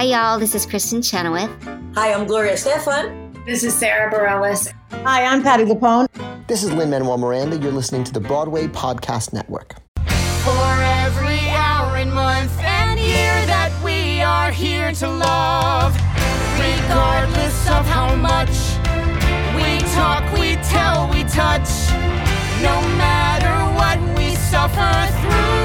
Hi, y'all. This is Kristin Chenoweth. Hi, I'm Gloria Estefan. This is Sara Bareilles. Hi, I'm Patti LuPone. This is Lin-Manuel Miranda. You're listening to the Broadway Podcast Network. For every hour and month and year that we are here to love, regardless of how much we talk, we tell, we touch, no matter what we suffer through.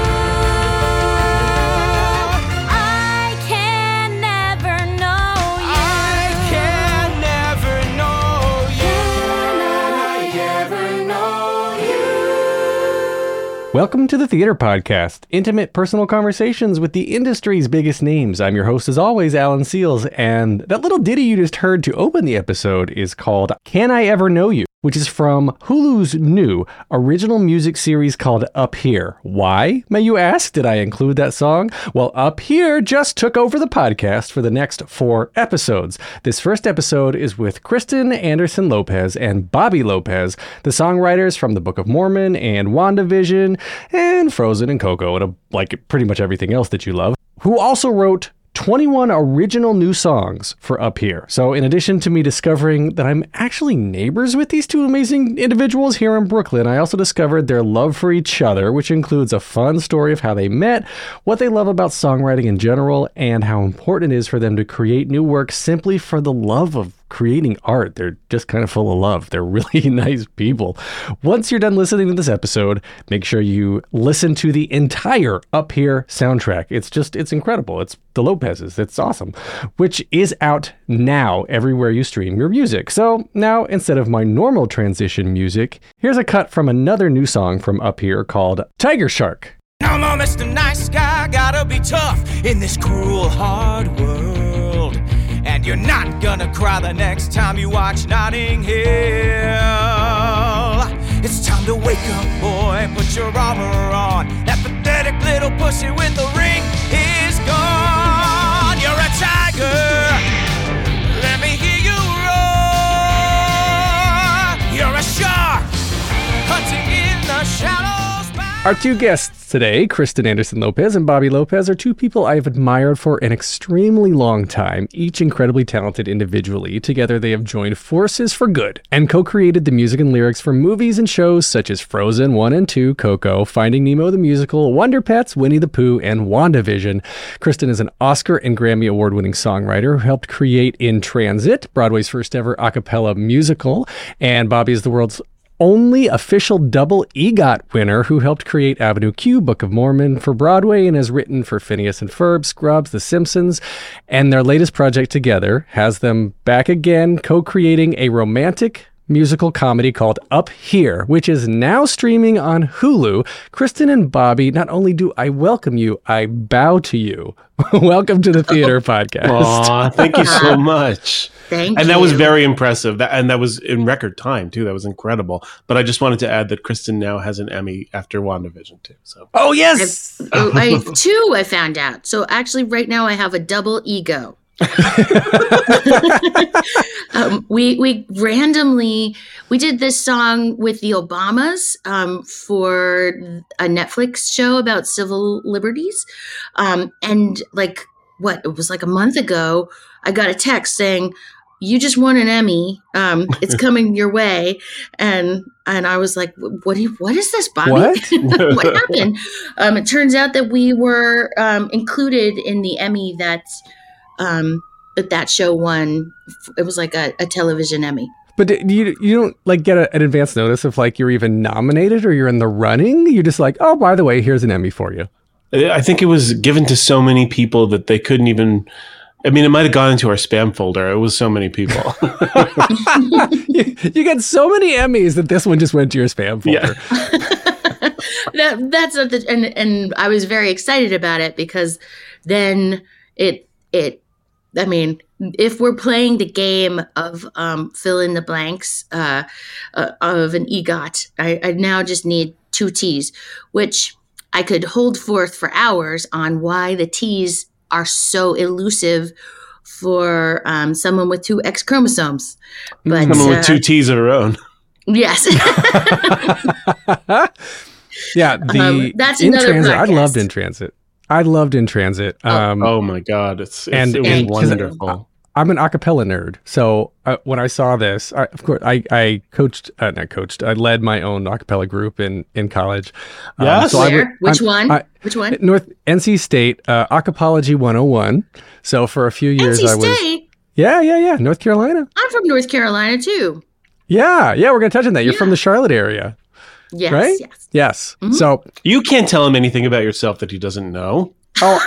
Welcome to the Theater Podcast, intimate personal conversations with the industry's biggest names. I'm your host, as always, Alan Seales, and that little ditty you just heard to open the episode is called Can I Ever Know You? Which is from Hulu's new original music series called Up Here. Why, may you ask, did I include that song? Well, Up Here just took over the podcast for the next four episodes. This first episode is with Kristen Anderson Lopez and Bobby Lopez, the songwriters from the Book of Mormon and WandaVision and Frozen and Coco and uh, like pretty much everything else that you love, who also wrote 21 original new songs for Up Here. So, in addition to me discovering that I'm actually neighbors with these two amazing individuals here in Brooklyn, I also discovered their love for each other, which includes a fun story of how they met, what they love about songwriting in general, and how important it is for them to create new work simply for the love of creating art. They're just kind of full of love. They're really nice people. Once you're done listening to this episode, make sure you listen to the entire Up Here soundtrack. It's just, it's incredible. It's the Lopez's. It's awesome, which is out now everywhere you stream your music. So now, instead of my normal transition music, here's a cut from another new song from Up Here called Tiger Shark. I'm a Mr. Nice Guy, gotta be tough in this cruel, hard world. You're not gonna cry the next time you watch Notting Hill. It's time to wake up, boy, put your armor on. That pathetic little pussy with the ring is gone. You're a tiger. Let me hear you roar. You're a shark hunting in the shallows. Our two guests today, Kristen Anderson Lopez and Bobby Lopez, are two people I have admired for an extremely long time, each incredibly talented individually. Together, they have joined forces for good and co created the music and lyrics for movies and shows such as Frozen 1 and 2, Coco, Finding Nemo the Musical, Wonder Pets, Winnie the Pooh, and WandaVision. Kristen is an Oscar and Grammy award winning songwriter who helped create In Transit, Broadway's first ever a cappella musical, and Bobby is the world's only official double EGOT winner who helped create Avenue Q, Book of Mormon for Broadway and has written for Phineas and Ferb, Scrubs, The Simpsons, and their latest project together has them back again co-creating a romantic musical comedy called Up Here, which is now streaming on Hulu. Kristen and Bobby, not only do I welcome you, I bow to you. welcome to the theater podcast. Aw, thank you so much. Thank and you. that was very impressive. That, and that was in record time too. That was incredible. But I just wanted to add that Kristen now has an Emmy after WandaVision too. So Oh yes. Oh, I have two. I found out. So actually, right now I have a double ego. um, we we randomly we did this song with the Obamas um, for a Netflix show about civil liberties, um, and like what it was like a month ago, I got a text saying. You just won an Emmy. Um, it's coming your way, and and I was like, "What? Do you, what is this, Bobby? What? what happened?" Um, it turns out that we were um, included in the Emmy that um, that that show won. It was like a, a television Emmy. But you you don't like get a, an advance notice if like you're even nominated or you're in the running. You're just like, oh, by the way, here's an Emmy for you. I think it was given to so many people that they couldn't even. I mean, it might have gone into our spam folder. It was so many people. you, you get so many Emmys that this one just went to your spam folder. Yeah. that that's not the and and I was very excited about it because then it it I mean if we're playing the game of um, fill in the blanks uh, uh, of an EGOT, I, I now just need two T's, which I could hold forth for hours on why the T's are so elusive for um, someone with two X chromosomes. But Someone uh, with two T's of her own. yes, yeah, the Um, that's in another transit. I loved in transit. I loved In Transit. Um, oh my god, it's, it's and- it was and- wonderful. I'm an acapella nerd, so uh, when I saw this, I, of course, I, I coached, uh, not coached, I led my own acapella group in in college. Um, Yes? so I Where? would- Which I'm- one? I- Which one? North NC State uh, Acapology 101. So for a few years, NC I was State. yeah, yeah, yeah, North Carolina. I'm from North Carolina too. Yeah, yeah, we're gonna touch on that. You're from the Charlotte area, Yes, Right? yes. yes. Mhm. So You can't tell him anything about yourself that he doesn't know. Oh,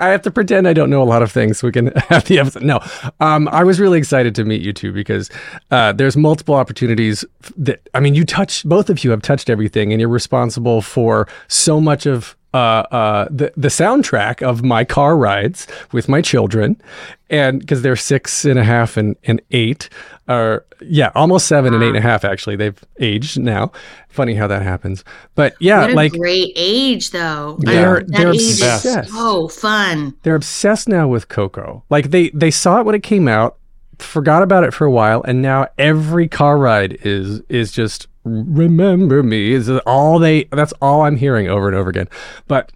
I have to pretend I don't know a lot of things. So we can have the episode. No, um, I was really excited to meet you two because uh, there's multiple opportunities that I mean, you touch both of you have touched everything, and you're responsible for so much of uh, uh, the the soundtrack of my car rides with my children, and because they're six and a half and, and eight, or yeah, almost seven and eight and a half. Actually, they've aged now. Funny how that happens, but yeah, like great age, though. They're- that they're age is obsessed. so fun. they're obsessed now with Coco. Like they they saw it when it came out, forgot about it for a while, and now every car ride is is just remember me. Is all they that's all I'm hearing over and over again. But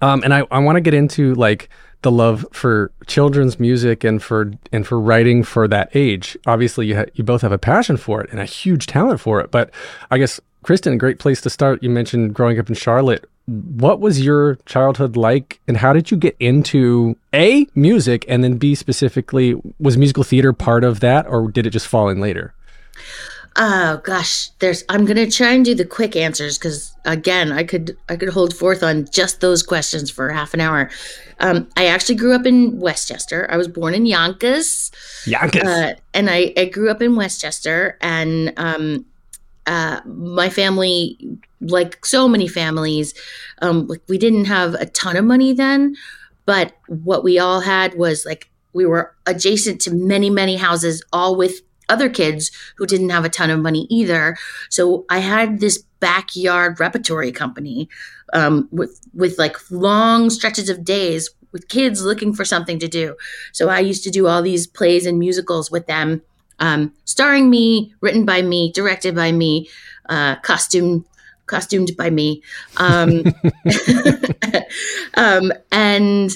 um and I, I want to get into like the love for children's music and for and for writing for that age. Obviously you ha- you both have a passion for it and a huge talent for it, but I guess Kristen, a great place to start. You mentioned growing up in Charlotte what was your childhood like and how did you get into a music and then b specifically was musical theater part of that or did it just fall in later Oh gosh, there's. I'm gonna try and do the quick answers because again, I could I could hold forth on just those questions for half an hour. Um, I actually grew up in Westchester. I was born in Yonkers, Yonkers. uh, and I, I grew up in Westchester. And um, uh, my family, like so many families, um, like we didn't have a ton of money then, but what we all had was like we were adjacent to many many houses, all with other kids who didn't have a ton of money either. So I had this backyard repertory company um, with with like long stretches of days with kids looking for something to do. So I used to do all these plays and musicals with them, um, starring me, written by me, directed by me, uh, costumed costumed by me, um, um, and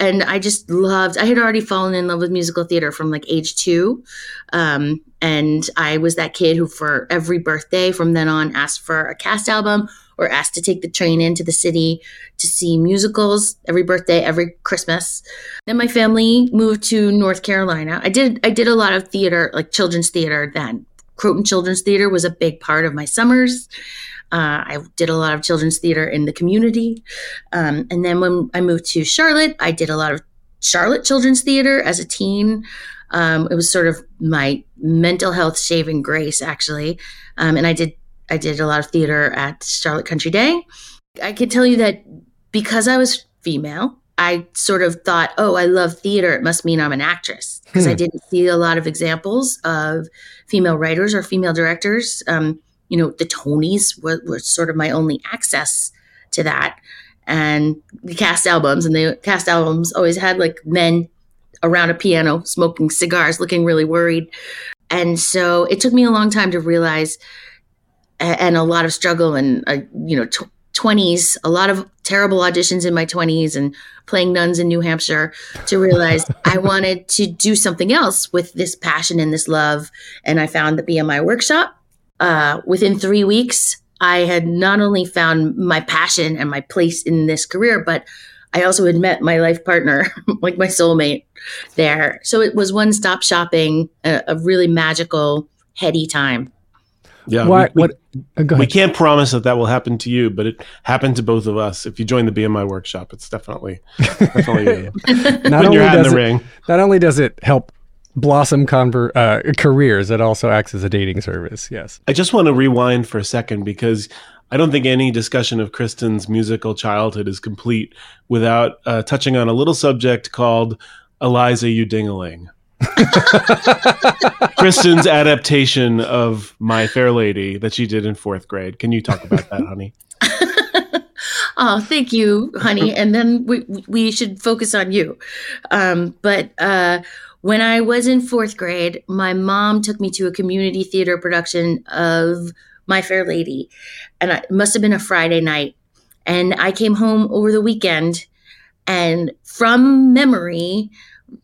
and I just loved. I had already fallen in love with musical theater from like age two, um, and I was that kid who, for every birthday from then on, asked for a cast album or asked to take the train into the city to see musicals every birthday, every Christmas. Then my family moved to North Carolina. I did I did a lot of theater, like children's theater then. Croton Children's Theater was a big part of my summers. Uh, I did a lot of children's theater in the community. Um, and then when I moved to Charlotte, I did a lot of Charlotte Children's Theater as a teen. Um, it was sort of my mental health saving grace, actually. Um, and I did I did a lot of theater at Charlotte Country Day. I could tell you that because I was female, I sort of thought, oh, I love theater. It must mean I'm an actress because I Hmm. didn't see a lot of examples of female writers or female directors. Um, you know, the Tonys were, were sort of my only access to that. And the cast albums, and the cast albums always had like men around a piano smoking cigars, looking really worried. And so it took me a long time to realize, and a lot of struggle and, uh, you know, tw- 20s, a lot of terrible auditions in my 20s and playing nuns in New Hampshire to realize I wanted to do something else with this passion and this love. And I found the BMI workshop. Uh, within three weeks, I had not only found my passion and my place in this career, but I also had met my life partner, like my soulmate there. So it was one stop shopping, a, a really magical, heady time. Yeah. Why, we, what? uh, go we can't promise that that will happen to you, but it happened to both of us. If you join the BMI workshop, it's definitely definitely Not only your in does the it, ring. not only does it help blossom conver- uh, careers, it also acts as a dating service. Yes. I just want to rewind for a second because I don't think any discussion of Kristen's musical childhood is complete without uh, touching on a little subject called Eliza You Dingaling. Kristen's adaptation of My Fair Lady that she did in fourth grade. Can you talk about that, honey? oh, thank you, honey. And then we we should focus on you. Um, but uh, when I was in fourth grade, my mom took me to a community theater production of My Fair Lady, and it must have been a Friday night. And I came home over the weekend and from memory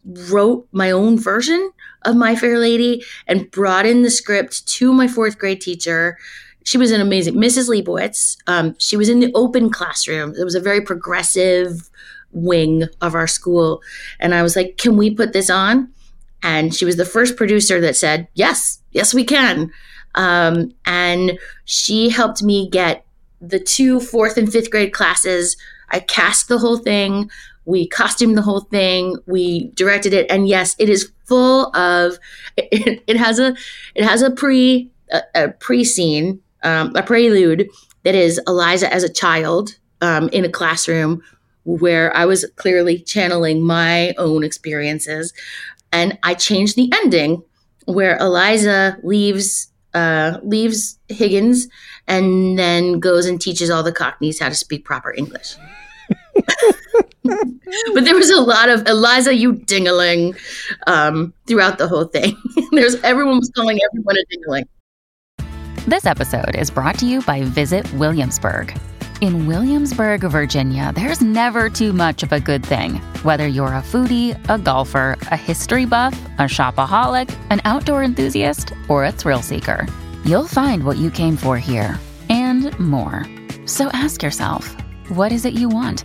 wrote my own version of My Fair Lady and brought in the script to my fourth grade teacher. She was an amazing Mrs. Leibowitz. Um, she was in the open classroom. It was a very progressive wing of our school. And I was like, Can we put this on? And she was the first producer that said, Yes, yes, we can. Um, and she helped me get the two fourth and fifth grade classes. I cast the whole thing. We costumed the whole thing. We directed it, and yes, it is full of. It, it has a it has a pre a, a pre scene, um, a prelude that is Eliza as a child um, in a classroom where I was clearly channeling my own experiences, and I changed the ending where Eliza leaves uh, leaves Higgins and then goes and teaches all the Cockneys how to speak proper English. But there was a lot of Eliza, you dingaling, um, throughout the whole thing. There's everyone was calling everyone a dingaling. This episode is brought to you by Visit Williamsburg. In Williamsburg, Virginia, there's never too much of a good thing. Whether you're a foodie, a golfer, a history buff, a shopaholic, an outdoor enthusiast, or a thrill seeker, you'll find what you came for here and more. So ask yourself, what is it you want?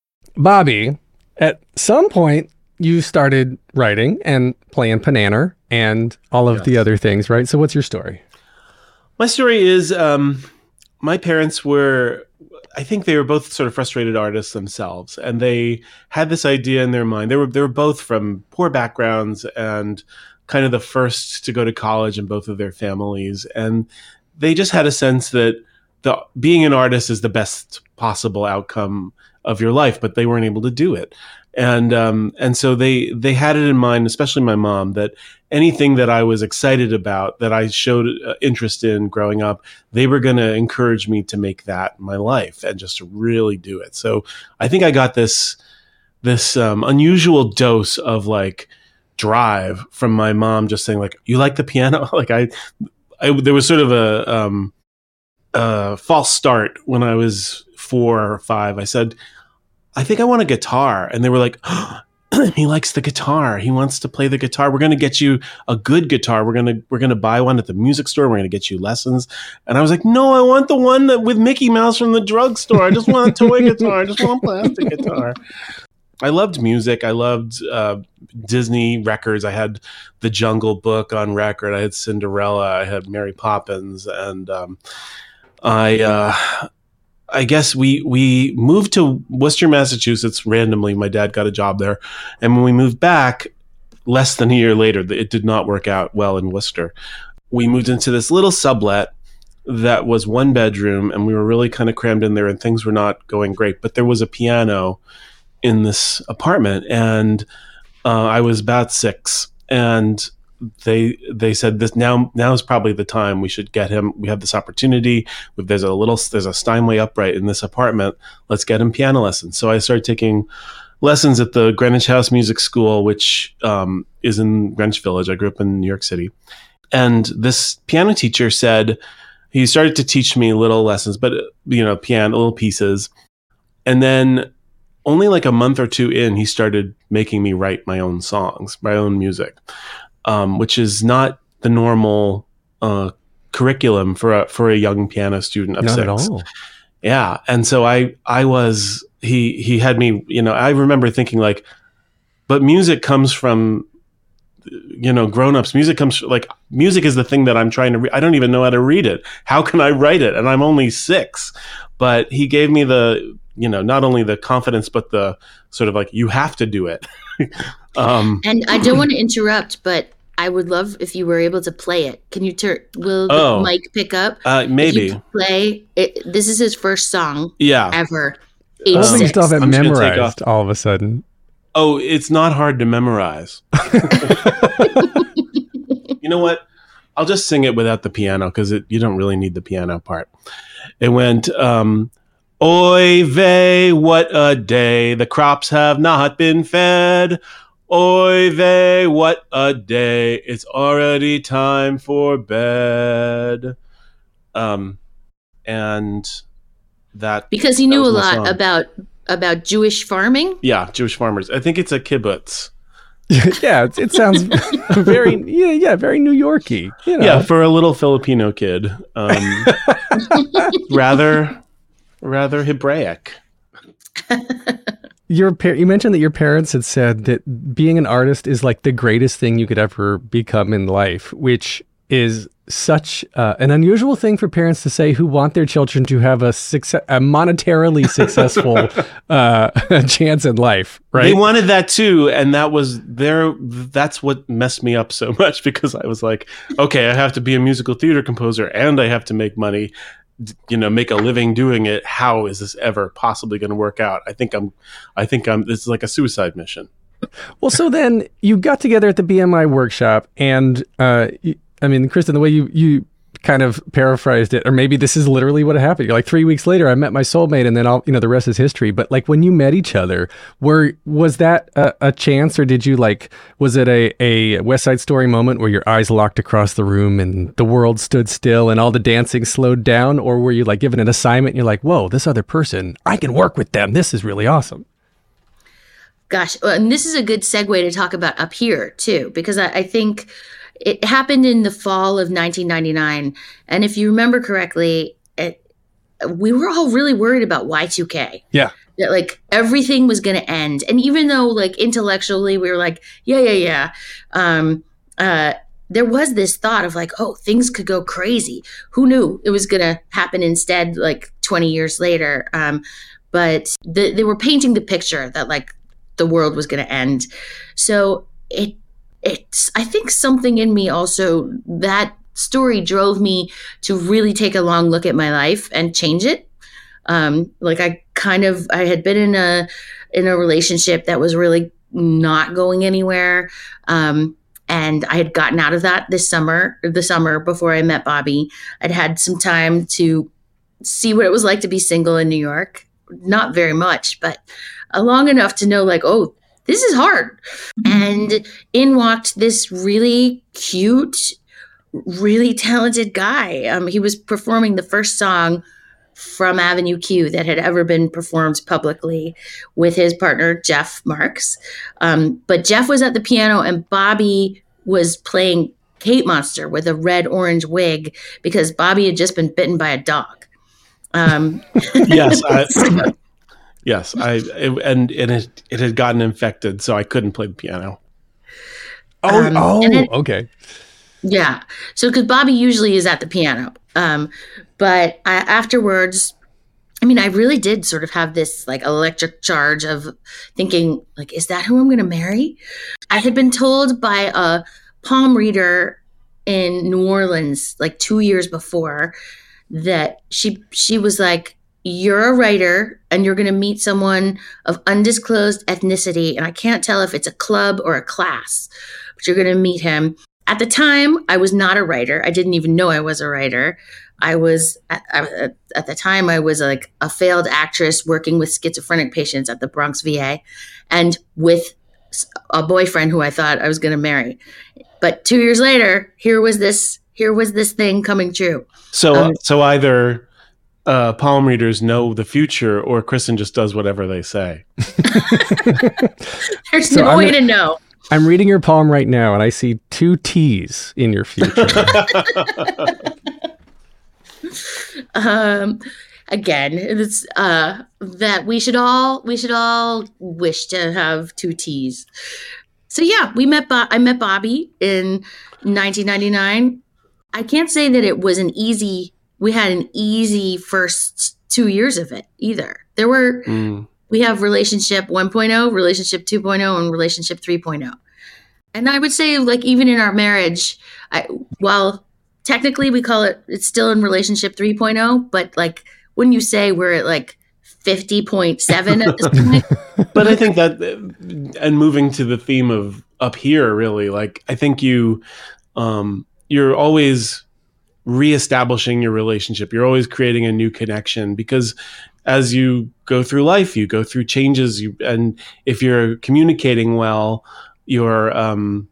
Bobby, at some point you started writing and playing Pananner and all of the other things, right? So what's your story? My story is um, my parents were, I think they were both sort of frustrated artists themselves, and they had this idea in their mind. They were they were both from poor backgrounds and kind of the first to go to college in both of their families, and they just had a sense that the being an artist is the best possible outcome of your life, but they weren't able to do it. And um, and so they they had it in mind, especially my mom, that anything that I was excited about, that I showed uh, interest in growing up, they were going to encourage me to make that my life and just really do it. So I think I got this this um, unusual dose of like drive from my mom, just saying like, "You like the piano?" like I, I there was sort of a um, uh, false start when I was four or five. I said, I think I want a guitar. And they were like, oh, he likes the guitar. He wants to play the guitar. We're going to get you a good guitar. We're going to we're going to buy one at the music store. We're going to get you lessons. And I was like, "No, I want the one that with Mickey Mouse from the drugstore. I just want a toy guitar. I just want a plastic guitar." I loved music. I loved uh, Disney records. I had the Jungle Book on record. I had Cinderella. I had Mary Poppins, and um, I uh, I guess we we moved to Worcester, Massachusetts randomly. My dad got a job there, and when we moved back, less than a year later, it did not work out well in Worcester. We moved into this little sublet that was one bedroom, and we were really kind of crammed in there, and things were not going great. But there was a piano in this apartment, and uh, I was about six, and they they said this now now is probably the time we should get him. We have this opportunity. There's a little there's a Steinway upright in this apartment. Let's get him piano lessons. So I started taking lessons at the Greenwich House Music School, which um, is in Greenwich Village. I grew up in New York City, and this piano teacher said he started to teach me little lessons, but you know, piano little pieces, and then only like a month or two in, he started making me write my own songs, my own music um, which is not the normal uh, curriculum for a for a young piano student of Not six. at all. Yeah, and so I I was he he had me you know I remember thinking like, but music comes from you know grown-ups. Music comes like music is the thing that i'm trying to read i don't even know how to read it. How can i write it? And i'm only six. But he gave me the you know not only the confidence but the sort of like you have to do it um And I don't want to interrupt, but I would love if you were able to play it. Can you turn? Will the Oh. mic pick up? Uh, maybe. play it. This is his first song Yeah. ever. Age don't think you six. still have it I'm just gonna take memorized all of a sudden. Oh, it's not hard to memorize. you know what? I'll just sing it without the piano because you don't really need the piano part. It went, um, Oy vey, what a day. The crops have not been fed. Oy vey, what a day. It's already time for bed. Um, and that, because he knew a lot song. about about Jewish farming. yeah, Jewish farmers. I think it's a kibbutz. yeah, it, it sounds very yeah, yeah, very New Yorky. You know? Yeah, for a little Filipino kid, um, rather, rather Hebraic. Your par- you mentioned that your parents had said that being an artist is like the greatest thing you could ever become in life, which is such uh, an unusual thing for parents to say who want their children to have a success, a monetarily successful uh, chance in life, right? They wanted that too, and that was their. That's what messed me up so much because I was like, okay, I have to be a musical theater composer, and I have to make money. You know, make a living doing it. How is this ever possibly going to work out? I think I'm. I think I'm. This is like a suicide mission. Well, so then you got together at the BMI workshop, and uh, I mean, Kristen, the way you you kind of paraphrased it, or maybe this is literally what happened. You're like three weeks later, I met my soulmate, and then all you know, the rest is history. But like when you met each other, were was that a, a chance, or did you like was it a a West Side Story moment where your eyes locked across the room and the world stood still and all the dancing slowed down, or were you like given an assignment and you're like, whoa, this other person, I can work with them. This is really awesome. Gosh, and this is a good segue to talk about up here too, because I, I think it happened in the fall of 1999, and if you remember correctly, it, we were all really worried about Y2K. Yeah. That like everything was going to end, and even though like intellectually we were like, yeah, yeah, yeah, um, uh, there was this thought of like, oh, things could go crazy. Who knew it was going to happen instead? Like 20 years later, um, but the, they were painting the picture that like the world was going to end. So it it's I think something in me also that story drove me to really take a long look at my life and change it. Um, like I kind of I had been in a in a relationship that was really not going anywhere. Um, and I had gotten out of that this summer, the summer before I met Bobby. I'd had some time to see what it was like to be single in New York. Not very much, but long enough to know, like, oh, this is hard. And in walked this really cute, really talented guy. Um, he was performing the first song from Avenue Q that had ever been performed publicly with his partner, Jeff Marx. Um, but Jeff was at the piano and Bobby was playing Kate Monster with a red orange wig because Bobby had just been bitten by a dog. Um, Yes, I, yes, I it, and and it it had gotten infected, so I couldn't play the piano. Oh, Um, oh, then- okay. Yeah. So, because Bobby usually is at the piano. Um, but I, afterwards, I mean, I really did sort of have this like electric charge of thinking, like, is that who I'm going to marry? I had been told by a palm reader in New Orleans like two years before that she she was like, you're a writer and you're going to meet someone of undisclosed ethnicity, and I can't tell if it's a club or a class, but you're going to meet him. At the time i was not a writer. I didn't even know i was a writer. I was at, at, the time i was like a failed actress working with schizophrenic patients at the bronx va and with a boyfriend who i thought i was going to marry. But two years later here was this here was this thing coming true. So Um, so either uh, palm readers know the future, or Kristen just does whatever they say. there's So no I'm way gonna- to know I'm reading your palm right now, and I see two T's in your future. um again it's uh that we should all we should all wish to have two t's so yeah we met Bo- i met bobby in 1999 i can't say that it was an easy we had an easy first two years of it either there were Mm. we have relationship 1.0 relationship 2.0 and relationship 3.0 and I would say like even in our marriage, I while technically we call it it's still in relationship 3.0, but like when you say we're at like 50.7 at this point. but I think that, and moving to the theme of up here, really, like I think you, um, you're always reestablishing your relationship. You're always creating a new connection because as you go through life, you go through changes. You and if you're communicating well, you're um,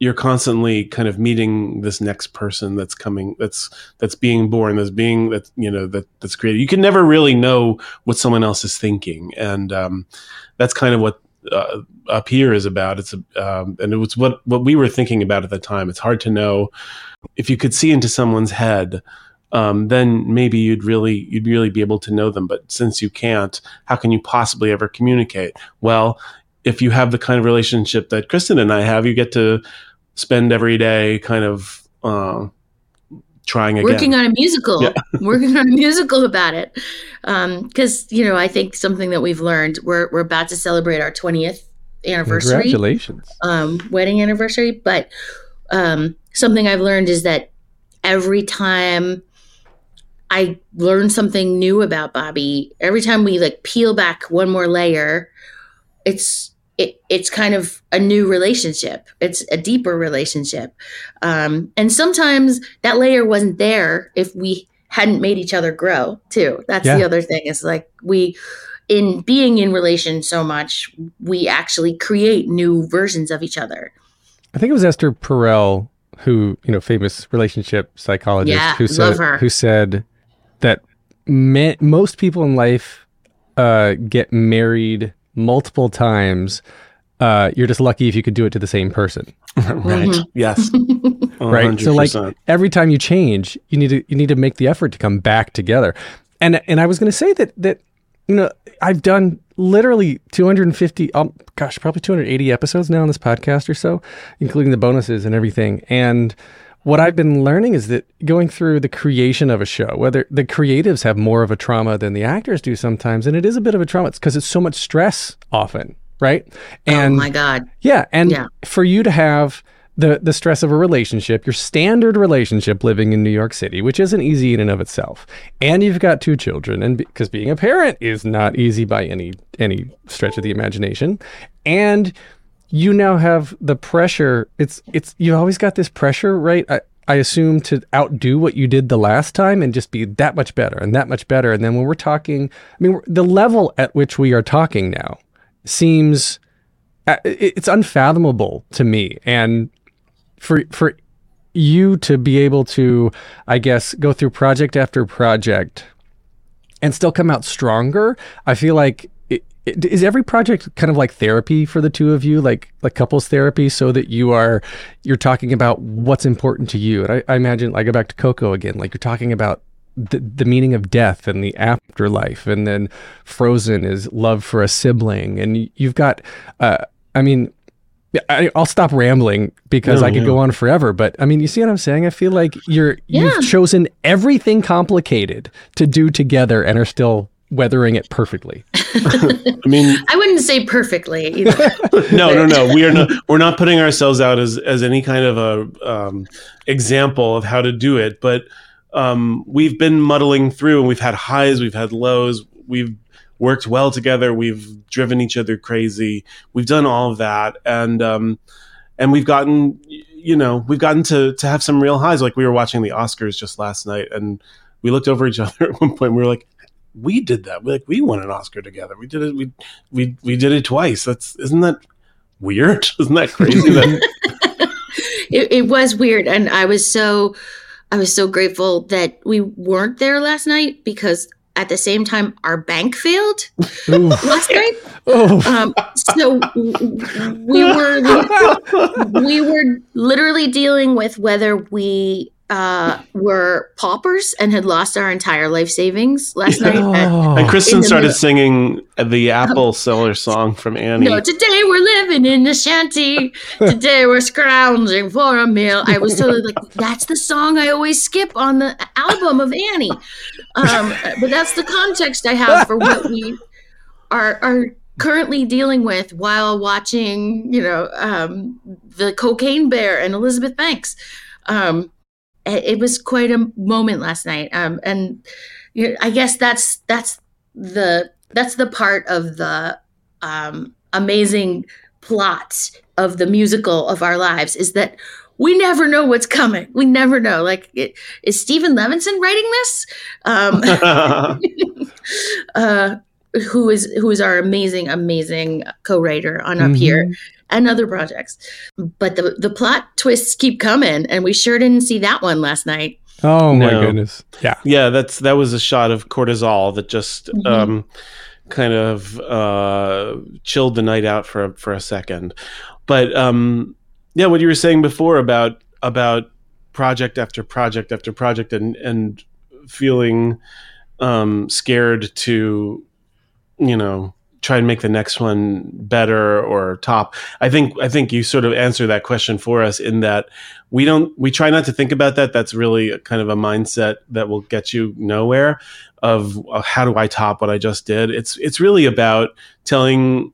you're constantly kind of meeting this next person that's coming that's that's being born that's being that you know that that's created you can never really know what someone else is thinking and um, that's kind of what uh, up here is about it's um, and it was what what we were thinking about at the time it's hard to know if you could see into someone's head um, then maybe you'd really you'd really be able to know them but since you can't how can you possibly ever communicate well if you have the kind of relationship that Kristen and I have, you get to spend every day kind of uh, trying again. Working on a musical, yeah. working on a musical about it. Because, um, you know, I think something that we've learned, we're, we're about to celebrate our 20th anniversary. Congratulations. Um, wedding anniversary. But um, something I've learned is that every time I learn something new about Bobby, every time we like peel back one more layer, it's it, it's kind of a new relationship. It's a deeper relationship. Um, and sometimes that layer wasn't there if we hadn't made each other grow too. That's yeah. the other thing is like we, in being in relation so much, we actually create new versions of each other. I think it was Esther Perel who, you know, famous relationship psychologist yeah, who said, who said that most people in life uh, get married multiple times, uh, you're just lucky if you could do it to the same person. right. Mm-hmm. Yes. 100%. Right. So like every time you change, you need to you need to make the effort to come back together. And and I was going to say that that you know I've done literally 250 um, gosh probably 280 episodes now on this podcast or so including the bonuses and everything and what I've been learning is that going through the creation of a show, whether the creatives have more of a trauma than the actors do sometimes, and it is a bit of a trauma, it's because it's so much stress often, right? Oh and oh my God. Yeah. And yeah. for you to have the the stress of a relationship, your standard relationship living in New York City, which isn't easy in and of itself, and you've got two children, and because being a parent is not easy by any any stretch of the imagination, and you now have the pressure. It's it's you always got this pressure, right? I, I assume to outdo what you did the last time and just be that much better and that much better. And then when we're talking, I mean, the level at which we are talking now seems uh, it's unfathomable to me. And for for you to be able to, I guess, go through project after project and still come out stronger, I feel like is every project kind of like therapy for the two of you? Like like couples therapy so that you are you're talking about what's important to you. And i, I imagine i go back to coco again like you're talking about the, the meaning of death and the afterlife and then frozen is love for a sibling and you've got uh, i mean I, will stop rambling because no, I could no. go on forever. But I mean, you see what I'm saying? I feel like you're yeah. you've chosen everything complicated to do together and are still weathering it perfectly. I mean, I wouldn't say perfectly. Either. no, no, no. We are not. We're not putting ourselves out as as any kind of a um, example of how to do it. But um, we've been muddling through, and we've had highs, we've had lows, we've worked well together, we've driven each other crazy, we've done all of that, and um, and we've gotten, you know, we've gotten to to have some real highs. Like we were watching the Oscars just last night, and we looked over each other at one point. we were like we did that. We, like we won an Oscar together. We did it. We we we did it twice. That's isn't that weird? Isn't that crazy? that it, it was weird, and I was so I was so grateful that we weren't there last night because at the same time our bank failed last night. Um, so we were we were literally dealing with whether we uh, were paupers and had lost our entire life savings last night. At, and Kristen started middle. singing the Apple Seller song from Annie. No, today we're living in a shanty. Today we're scrounging for a meal. I was totally like, that's the song I always skip on the album of Annie. Um, but that's the context I have for what we are are currently dealing with while watching, you know, um, the Cocaine Bear and Elizabeth Banks. Um, it, was quite a moment last night, um, and you know, I guess that's that's the that's the part of the um, amazing plot of the musical of our lives is that we never know what's coming. We never know. Like, it, is Steven Levenson writing this? Um, uh, who is who is our amazing, amazing co-writer on Up Mhm. Here and other projects. But the the plot twists keep coming, and we sure didn't see that one last night. Oh my goodness. Yeah. Yeah, that's that was a shot of cortisol that just Mhm. um, kind of uh, chilled the night out for a, for a second. But um, yeah, what you were saying before about about project after project after project and and feeling um, scared to you know try and make the next one better or top. I think i think you sort of answer that question for us in that we don't we try not to think about that. That's really kind of a mindset that will get you nowhere of uh, how do i top what i just did? It's it's really about telling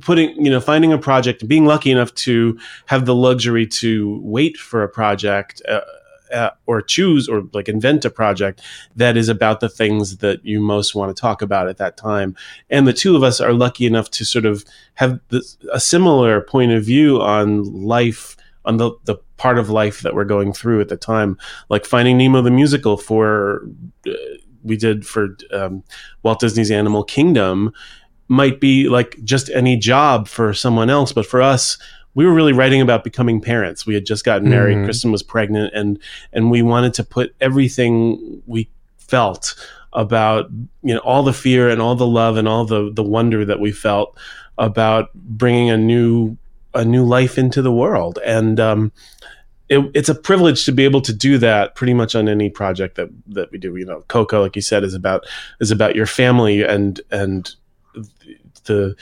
putting you know finding a project being lucky enough to have the luxury to wait for a project uh, uh, or choose or like invent a project that is about the things that you most want to talk about at that time. And the two of us are lucky enough to sort of have this, a similar point of view on life on the, the part of life that we're going through at the time. Like finding nemo the musical for uh, we did for um, walt disney's animal kingdom might be like just any job for someone else but for us we were really writing about becoming parents. We had just gotten married. Mhm. kristen was pregnant and and we wanted to put everything we felt about you know all the fear and all the love and all the the wonder that we felt about bringing a new a new life into the world. And um it, it's a privilege to be able to do that pretty much on any project that that we do. You know coco like you said is about is about your family and and the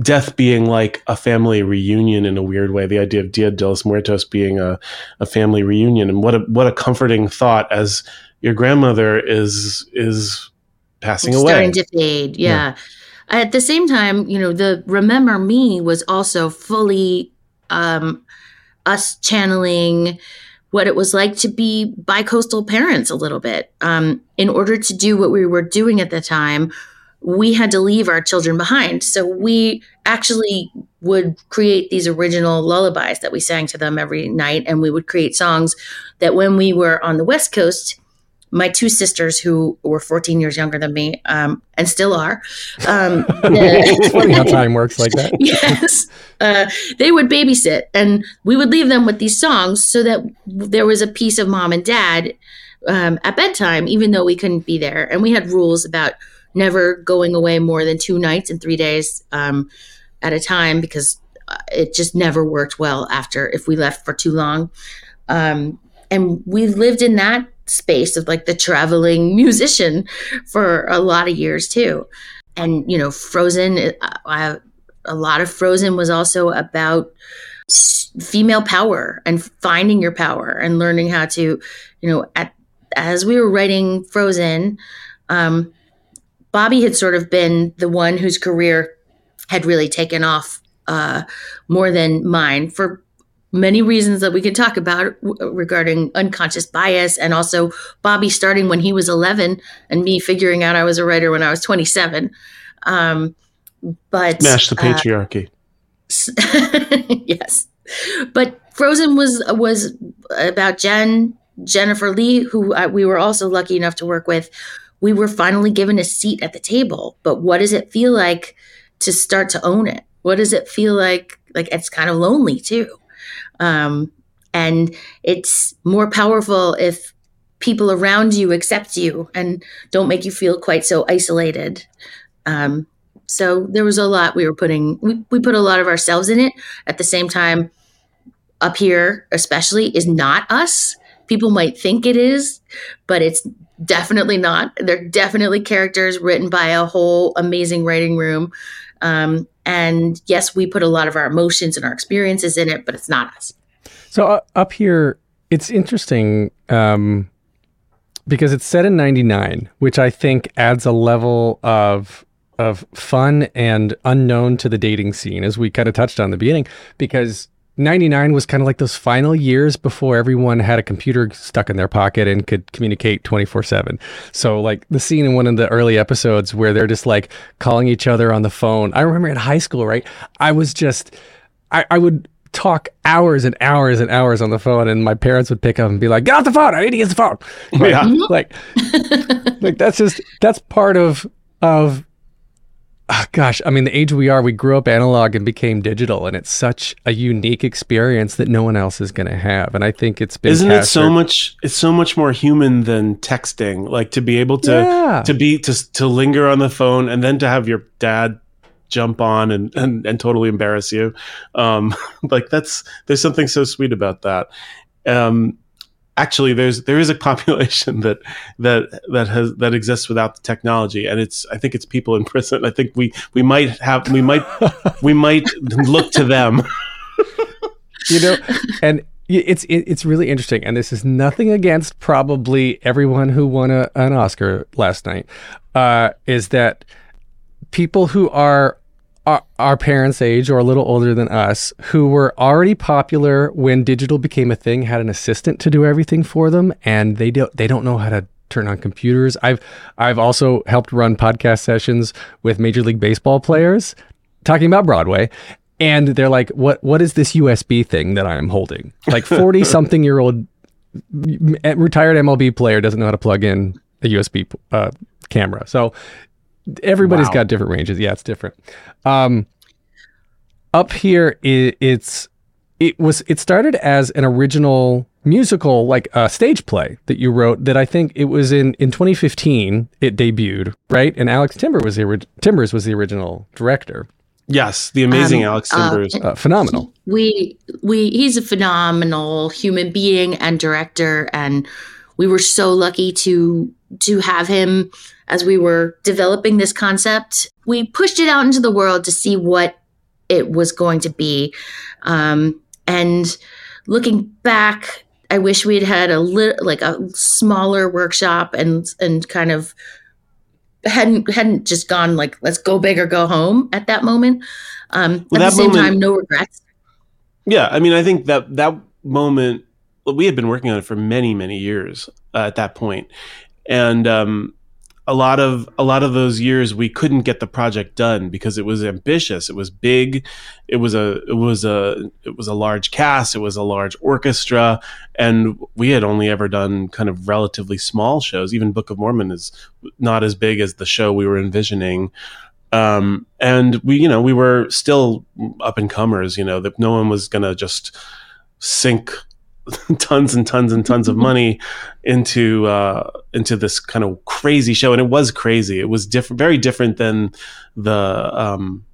death being like a family reunion in a weird way the idea of dia de los muertos being a, a family reunion and what a what a comforting thought as your grandmother is is passing It's away starting to fade. Yeah. At the same time, you know, the Remember Me was also fully um, us channeling what it was like to be bi-coastal parents a little bit. Um, in order to do what we were doing at the time, we had to leave our children behind. So we actually would create these original lullabies that we sang to them every night, and we would create songs that when we were on the West Coast, my two sisters who were 14 years younger than me um, and still are um, it's funny how time works like that. yes uh, they would babysit and we would leave them with these songs so that there was a piece of mom and dad um, at bedtime even though we couldn't be there and we had rules about never going away more than two nights and three days um, at a time because uh, it just never worked well after if we left for too long. Um, and we lived in that space of like the traveling musician for a lot of years too. And you know frozen uh, a lot of frozen was also about female power and finding your power and learning how to you know at as we were writing frozen um, bobby had sort of been the one whose career had really taken off uh, more than mine for many reasons that we could talk about w- regarding unconscious bias and also Bobby starting when he was 11 and me figuring out I was a writer when I was 27. Um, but smash the uh, patriarchy yes. But Frozen was was about Jen Jennifer Lee, who uh, we were also lucky enough to work with. We were finally given a seat at the table. But what does it feel like to start to own it? What does it feel like? Like it's kind of lonely too, um, and it's more powerful if people around you accept you and don't make you feel quite so isolated. Um, so there was a lot we were putting, we, we put a lot of ourselves in it. At the same time, up here, especially, is not us. People might think it is, but it's definitely not. They're definitely characters written by a whole amazing writing room. Um, and yes, we put a lot of our emotions and our experiences in it, but it's not us. So uh, up here, it's interesting um, because it's set in '99, which I think adds a level of of fun and unknown to the dating scene, as we kind of touched on the beginning, because 99 was kind of like those final years before everyone had a computer stuck in their pocket and could communicate 24 7. So, like the scene in one of the early episodes where they're just like calling each other on the phone. I remember in high school, right? I was just, I, I would talk hours and hours and hours on the phone and my parents would pick up and be like get off the phone i need to use the phone Right? Yeah. like like that's just that's part of of ah, gosh i mean the age we are we grew up analog and became digital and it's such a unique experience that no one else is going to have and i think it's been Isn't it so much? It's so much more human than texting. Like to be able to Yeah. to be to to linger on the phone and then to have your dad jump on and and, and totally embarrass you. Um, like that's there's something so sweet about that. Um, actually, there's there is a population that that that has that exists without the technology, and it's I think it's people in prison. I think we we might have we might we might look to them. you know and it's it's really interesting and this is nothing against probably everyone who won a, an oscar last night uh, is that people who are our, our parents age or a little older than us who were already popular when digital became a thing had an assistant to do everything for them and they don't they don't know how to turn on computers. I've i've also helped run podcast sessions with major league baseball players talking about broadway and they're like what what is this usb thing that i'm holding? Like 40 something year old retired mlb player doesn't know how to plug in a usb uh, camera. So everybody's Wow. got different ranges. Yeah it's different. Um up here i it's it was it started as an original musical like a stage play that you wrote that i think it was in in 2015 it debuted right? And alex timber was the ori- timbers was the original director. Yes, the amazing Um, Alex uh, Timbers. uh, phenomenal. We we he's a phenomenal human being and director and we were so lucky to to have him as we were developing this concept. We pushed it out into the world to see what it was going to be. Um, and looking back i wish we'd had a little like a smaller workshop and and kind of hadn't hadn't just gone like let's go big or go home at that moment. Um, Well, at that the same moment- time no regrets. Yeah, I mean, I think that that moment we had been working on it for many, many years uh, at that point, and um, a lot of a lot of those years we couldn't get the project done because it was ambitious, it was big, it was a it was a it was a large cast, it was a large orchestra, and we had only ever done kind of relatively small shows. Even Book of Mormon is not as big as the show we were envisioning. Um, and we you know we were still up and comers you know that no one was gonna just sink tons and tons and tons of money into uh, into this kind of crazy show. And it was crazy. It was different very different than the um,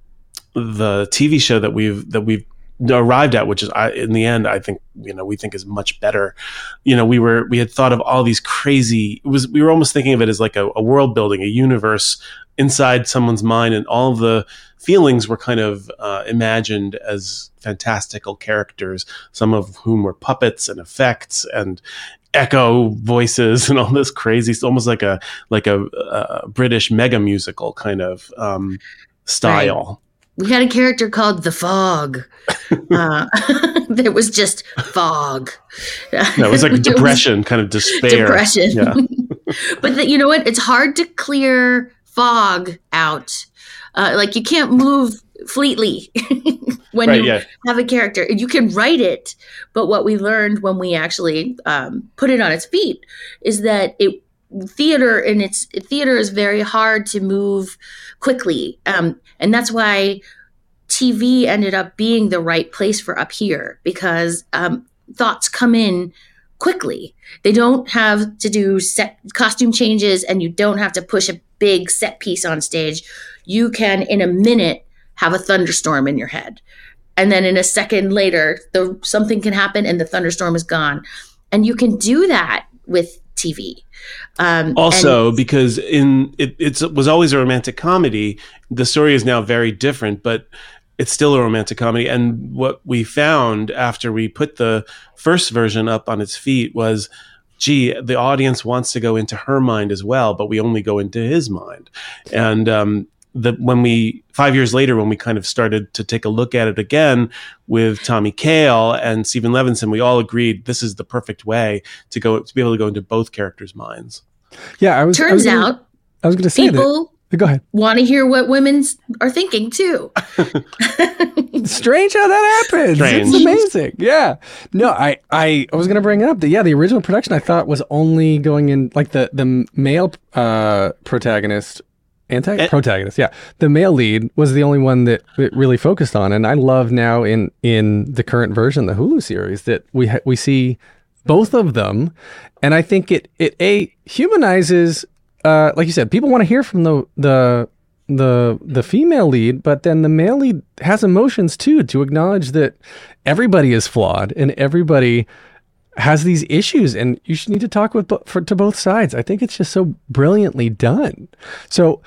the TV show that we've that we've arrived at which is I, in the end I think you know we think is much better. You know we were we had thought of all these crazy it was we were almost thinking of it as like a, a world building a universe inside someone's mind and all the feelings were kind of uh, imagined as fantastical characters some of whom were puppets and effects and echo voices and all this crazy it's almost like a like a, a british mega musical kind of um, style we had a character called the fog. Uh, there was just fog. No, it was like depression kind of despair. Depression. Yeah. But the, you know what? It's hard to clear fog out. Uh, like you can't move fleetly when right you yeah. have a character. You can write it but what we learned when we actually um, put it on its feet is that it theater and its theater is very hard to move quickly. Um, and that's why tv ended up being the right place for up here because um, thoughts come in quickly. They don't have to do set costume changes and you don't have to push a big set piece on stage. You can in a minute have a thunderstorm in your head. And then in a second later the something can happen and the thunderstorm is gone. And you can do that with tv um, also because in it it's, it was always a romantic comedy. The story is now very different but it's still a romantic comedy. And what we found after we put the first version up on its feet was gee the audience wants to go into her mind as well but we only go into his mind. And um, the when we five years later when we kind of started to take a look at it again with Tommy Kail and Steven Levenson, we all agreed this is the perfect way to go to be able to go into both characters' minds. Yeah, I was. I Turns was gonna- out I was going to say that. people Go ahead. want to hear what women are thinking too. Strange how that happens. Strange. It's amazing. Yeah. No, I, I, I was gonna bring it up that yeah, the original production I thought was only going in like the the male uh protagonist anti Eh. protagonist, yeah. The male lead was the only one that it really focused on. And I love now in in the current version, the Hulu series, that we ha- we see both of them. And I think it it a humanizes uh like you said, people want to hear from the the the the female lead, but then the male lead has emotions too to acknowledge that everybody is flawed and everybody has these issues, and you should need to talk with for, to both sides. I think it's just so brilliantly done. So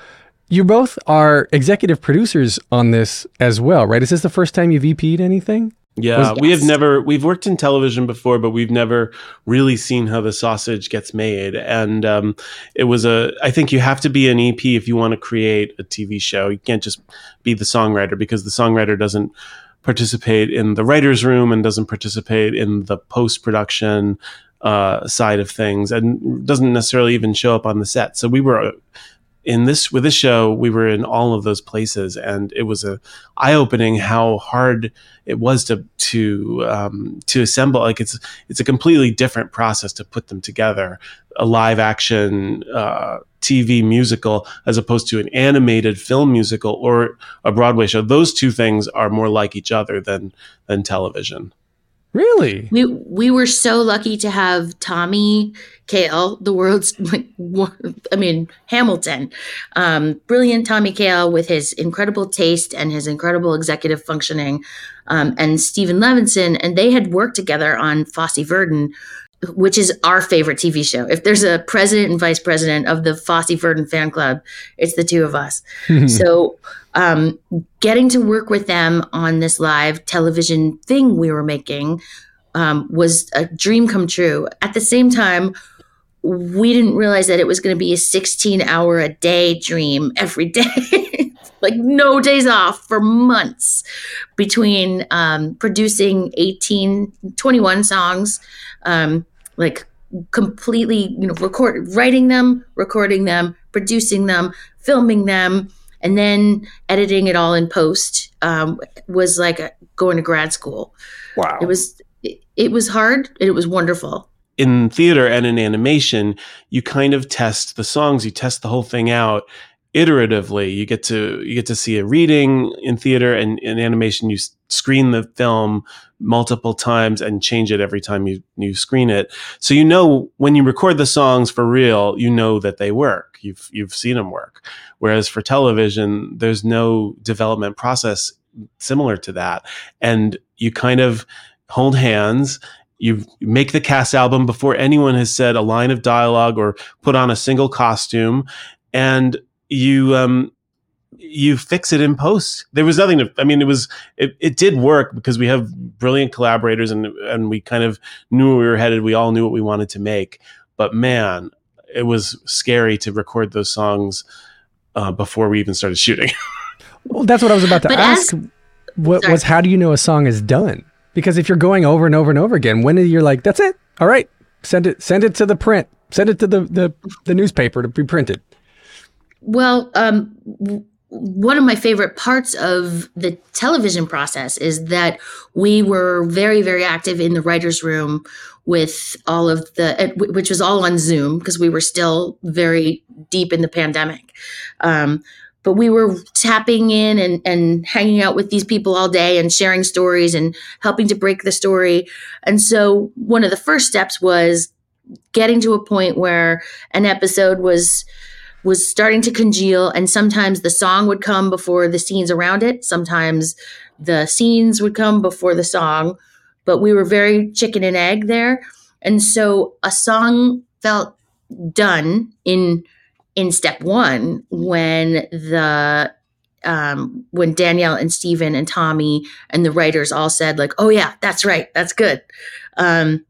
you both are executive producers on this as well, right? Is this the first time you've EP'd anything? Yeah, Was- we have never we've worked in television before, but we've never really seen how the sausage gets made. And um, it was a I think you have to be an EP if you want to create a TV show. You can't just be the songwriter because the songwriter doesn't participate in the writers' room and doesn't participate in the post production uh, side of things, and doesn't necessarily even show up on the set. So we were. In this with this show, we were in all of those places, and it was a eye opening how hard it was to to um, to assemble. Like it's it's a completely different process to put them together. A live action uh, TV musical as opposed to an animated film musical or a Broadway show. Those two things are more like each other than than television. Really? We we were so lucky to have Tommy Kail, the world's like, I mean Hamilton, um, brilliant Tommy Kail with his incredible taste and his incredible executive functioning, um, and Steven Levenson, and they had worked together on Fosse Verdon, which is our favorite TV show. If there's a president and vice president of the Fosse Verdon fan club, it's the two of us. so um, getting to work with them on this live television thing we were making um, was a dream come true. At the same time, we didn't realize that it was going to be a 16 hour a day dream every day. like no days off for months between um, producing 18 21 songs um, like completely you know record writing them recording them producing them filming them and then editing it all in post um, was like a, going to grad school Wow. it was it, it was hard and it was wonderful in theater and in animation, you kind of test the songs, you test the whole thing out iteratively. You get to you get to see a reading in theater and in animation you screen the film multiple times and change it every time you you screen it. So you know when you record the songs for real, you know that they work. You've you've seen them work. Whereas for television, there's no development process similar to that. And you kind of hold hands you make the cast album before anyone has said a line of dialogue or put on a single costume and you um you fix it in post there was nothing to i mean it was it, it did work because we have brilliant collaborators and and we kind of knew where we were headed we all knew what we wanted to make but man it was scary to record those songs uh, before we even started shooting Well, that's what I was about to But ask. as- what Sorry. was how do you know a song is done? Because if you're going over and over and over again, when you're like, that's it. All right, send it. Send it to the print. Send it to the the, the newspaper to be printed. Well, um, w- one of my favorite parts of the television process is that we were very, very active in the writers' room with all of the, uh, which was all on Zoom because we were still very deep in the pandemic. Um, but we were tapping in and, and hanging out with these people all day and sharing stories and helping to break the story. And so one of the first steps was getting to a point where an episode was was starting to congeal and sometimes the song would come before the scenes around it. Sometimes the scenes would come before the song. But we were very chicken and egg there. And so a song felt done in in step one when the um when danielle and steven and tommy and the writers all said like oh yeah that's right. That's good. Um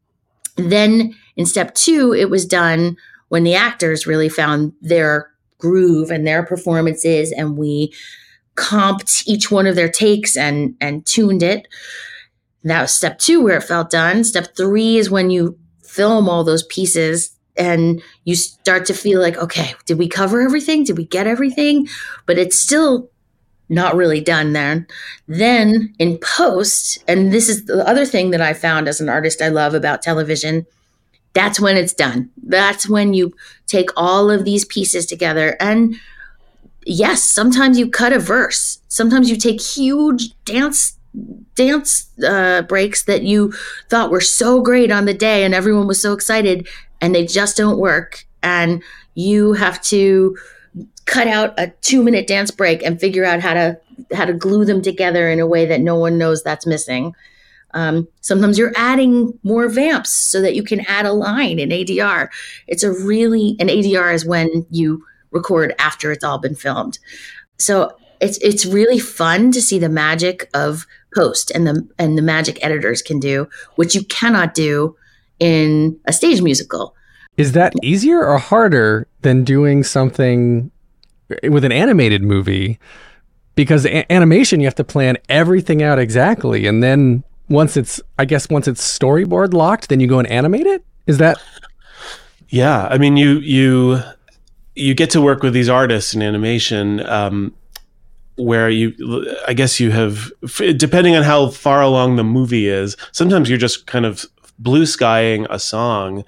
then in step two it was done when the actors really found their groove and their performances and we comped each one of their takes and and tuned it. That was step two where it felt done. Step three is when you film all those pieces and you start to feel like okay did we cover everything? Did we get everything? But it's still not really done then. Then in post and this is the other thing that i found as an artist i love about television that's when it's done. That's when you take all of these pieces together. And yes sometimes you cut a verse. Sometimes you take huge dance dance uh, breaks that you thought were so great on the day and everyone was so excited and they just don't work. And you have to cut out a two minute dance break and figure out how to how to glue them together in a way that no one knows that's missing um, sometimes you're adding more vamps so that you can add a line in adr it's a really an adr is when you record after it's all been filmed. So it's it's really fun to see the magic of post and the and the magic editors can do which you cannot do in a stage musical. Is that easier or harder than doing something with an animated movie? Because a- animation, you have to plan everything out exactly, and then once it's, I guess, once it's storyboard locked, then you go and animate it. Is that Yeah, I mean, you you you get to work with these artists in animation, um, where you, I guess, you have depending on how far along the movie is. Sometimes you're just kind of blue skying a song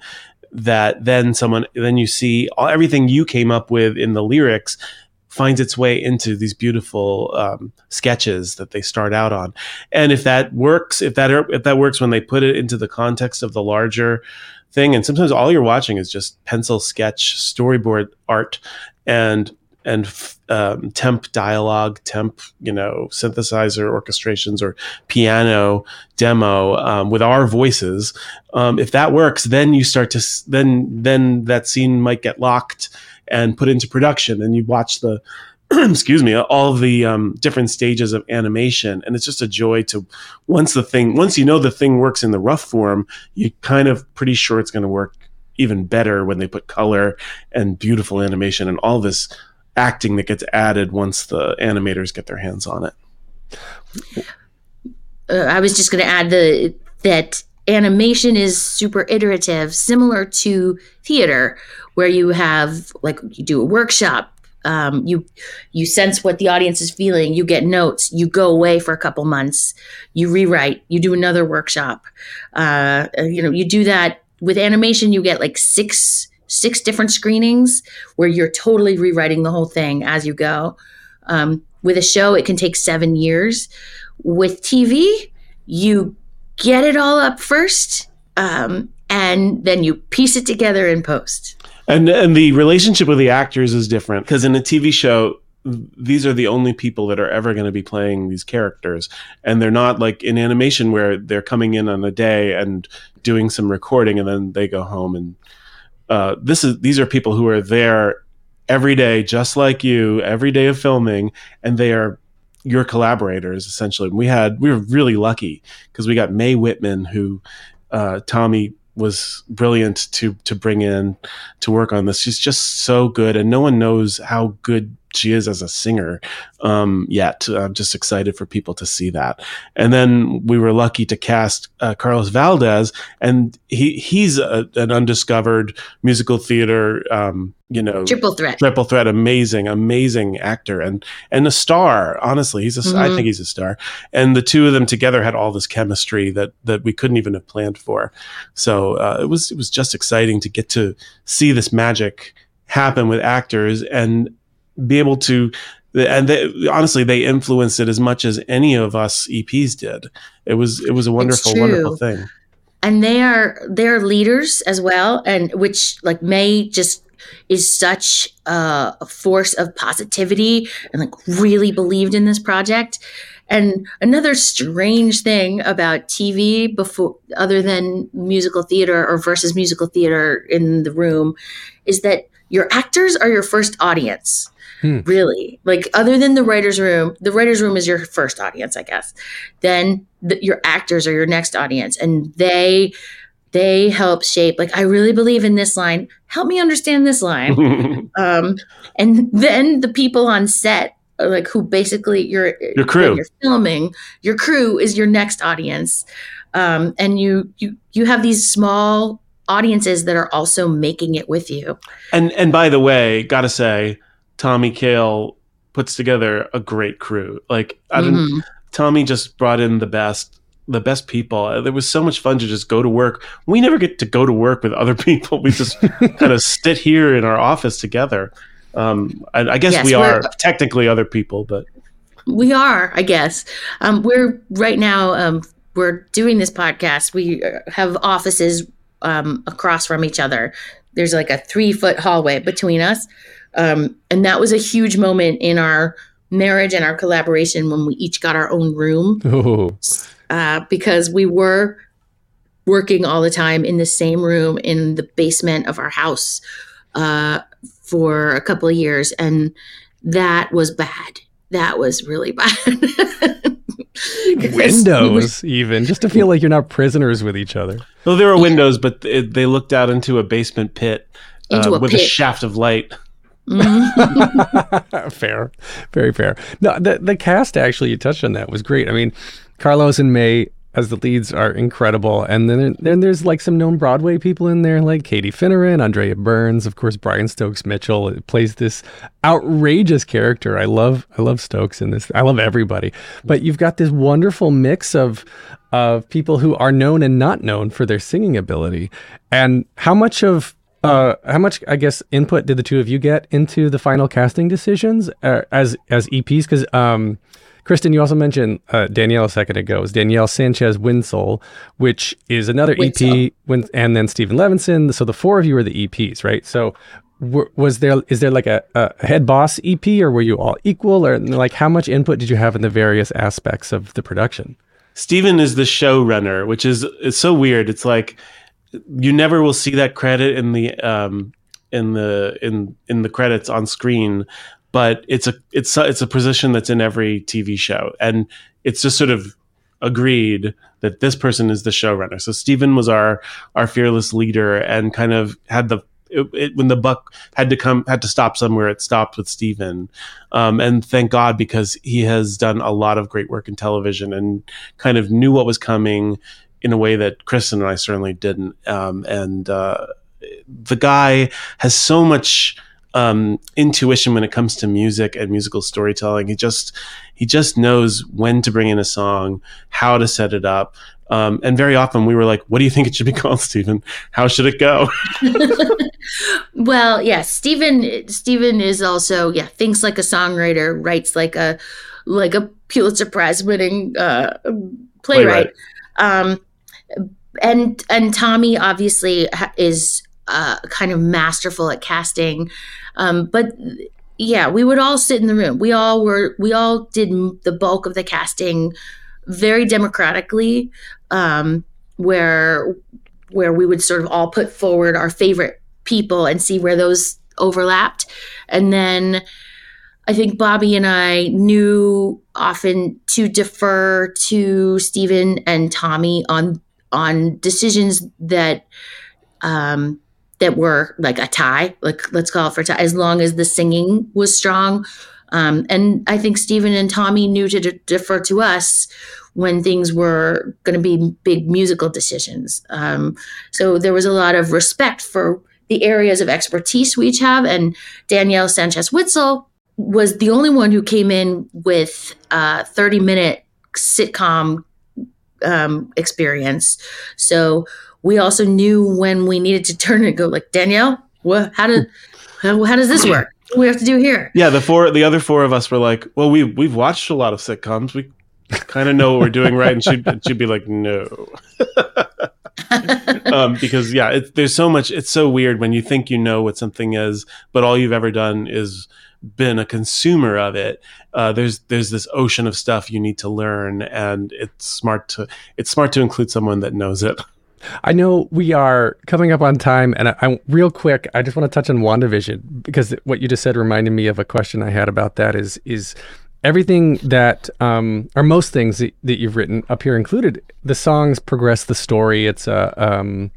that then someone then you see all, everything you came up with in the lyrics finds its way into these beautiful um, sketches that they start out on. And if that works if that if that works when they put it into the context of the larger thing and sometimes all you're watching is just pencil sketch storyboard art and and um, temp dialogue temp you know synthesizer orchestrations or piano demo um, with our voices um, if that works then you start to then then that scene might get locked and put into production. And you watch the excuse me all the um, different stages of animation. And it's just a joy to once the thing once you know the thing works in the rough form you kind of pretty sure it's going to work even better when they put color and beautiful animation and all this acting that gets added once the animators get their hands on it. Uh, I was just going to add the that animation is super iterative, similar to theater, where you have like you do a workshop. Um, you you sense what the audience is feeling. You get notes. You go away for a couple months. You rewrite. You do another workshop. Uh, you know you do that with animation. You get like six six different screenings where you're totally rewriting the whole thing as you go. Um, with a show, it can take seven years. With TV, you get it all up first, um, and then you piece it together in post. And and the relationship with the actors is different because in a TV show these are the only people that are ever going to be playing these characters. And they're not like in animation where they're coming in on a day and doing some recording and then they go home and uh, this is these are people who are there every day just like you every day of filming and they are your collaborators essentially. We had we were really lucky because we got mae whitman who uh, tommy was brilliant to to bring in to work on this. She's just so good and no one knows how good she is as a singer um, yet i'm just excited for people to see that and then we were lucky to cast uh, carlos valdes and he he's a, an undiscovered musical theater um, you know Triple threat. triple threat amazing amazing actor and and a star honestly he's a I Mhm. think he's a star and the two of them together had all this chemistry that that we couldn't even have planned for so uh, it was it was just exciting to get to see this magic happen with actors and be able to and they, honestly they influenced it as much as any of us eps did. It was it was a wonderful wonderful thing. And they are they're leaders as well and which like may just is such a, a force of positivity and like really believed in this project. And another strange thing about tv before other than musical theater or versus musical theater in the room is that your actors are your first audience Hmm. really? Like other than the writers room the writers room is your first audience i guess. Then the, your actors are your next audience and they they help shape like i really believe in this line. Help me understand this line. Um, and then the people on set like who basically your Your crew. you're filming your crew is your next audience. Um, and you you you have these small audiences that are also making it with you. And and by the way, gotta say, Tommy Kail puts together a great crew. Like I don't Mhm. Tommy just brought in the best the best people. There was so much fun to just go to work. We never get to go to work with other people. We just kind of sit here in our office together. Um, I, I guess Yes, we we're- technically other people, but We are, I guess. Um, we're right now. Um, we're doing this podcast. We have offices um, across from each other. There's like a three foot hallway between us, um, and that was a huge moment in our marriage and our collaboration when we each got our own room Ooh. uh, because we were working all the time in the same room in the basement of our house uh, for a couple of years, and that was bad. That was really bad. Because we were- Windows, even just to feel like you're not prisoners with each other. well, there were windows, but it, they looked out into a basement pit uh, Into a with a shaft of light. Mhm. fair, very fair. No, the the cast actually you touched on that was great. I mean, Carlos and Mae as the leads are incredible, and then then there's like some known Broadway people in there, like Katie Finneran, Andrea Burns, of course, Brian Stokes Mitchell plays this outrageous character. I love I love Stokes in this. I love everybody, but you've got this wonderful mix of of people who are known and not known for their singing ability, and how much of uh, how much, I guess, input did the two of you get into the final casting decisions uh, as as EPs? Because, um, Kristen, you also mentioned uh, Danielle a second ago. Is Danielle Sanchez Witzel, which is another Witzel. EP, when, and then Steven Levenson. So the four of you are the EPs, right? So w- was there is there like a, a head boss EP, or were you all equal, or like how much input did you have in the various aspects of the production? Steven is the showrunner, which is it's so weird. It's like you never will see that credit in the um in the in in the credits on screen, but it's a it's a, it's a position that's in every TV show, and it's just sort of agreed that this person is the showrunner. So Steven was our our fearless leader and kind of had the it, it, when the buck had to come had to stop somewhere it stopped with Steven um, and thank God because he has done a lot of great work in television and kind of knew what was coming in a way that Kristen and I certainly didn't. Um, and uh, the guy has so much um, intuition when it comes to music and musical storytelling. He just he just knows when to bring in a song, how to set it up. Um, and very often we were like, "What do you think it should be called, Steven? How should it go?" well, yeah, Steven Steven is also yeah thinks like a songwriter, writes like a like a Pulitzer Prize winning uh, playwright. Um, and and Tommy obviously is uh, kind of masterful at casting, um, but yeah, we would all sit in the room. We all were we all did the bulk of the casting very democratically, um, where where we would sort of all put forward our favorite people and see where those overlapped. And then I think Bobby and I knew often to defer to Steven and Tommy on on decisions that um that were like a tie, like let's call it for tie, as long as the singing was strong. Um, and I think Steven and Tommy knew to de- defer to us when things were going to be big musical decisions. Um, so there was a lot of respect for the areas of expertise we each have. And Danielle Sanchez Witzel was the only one who came in with a 30 minute sitcom um, experience. So we also knew when we needed to turn and go like, Danielle, what, how did, how, how does this work? What do we have to do here? Yeah, the four, the other four of us were like, "Well, we we've watched a lot of sitcoms. We kind of know what we're doing, right?" And she'd, she'd be like, "No," um, because yeah, it, there's so much. It's so weird when you think you know what something is, but all you've ever done is been a consumer of it. Uh, there's there's this ocean of stuff you need to learn, and it's smart to it's smart to include someone that knows it. I know we are coming up on time, and I, I real quick, I just want to touch on WandaVision because what you just said reminded me of a question I had about that. Is is everything that, um, or most things that, that you've written up here included, the songs progress the story. It's a, um,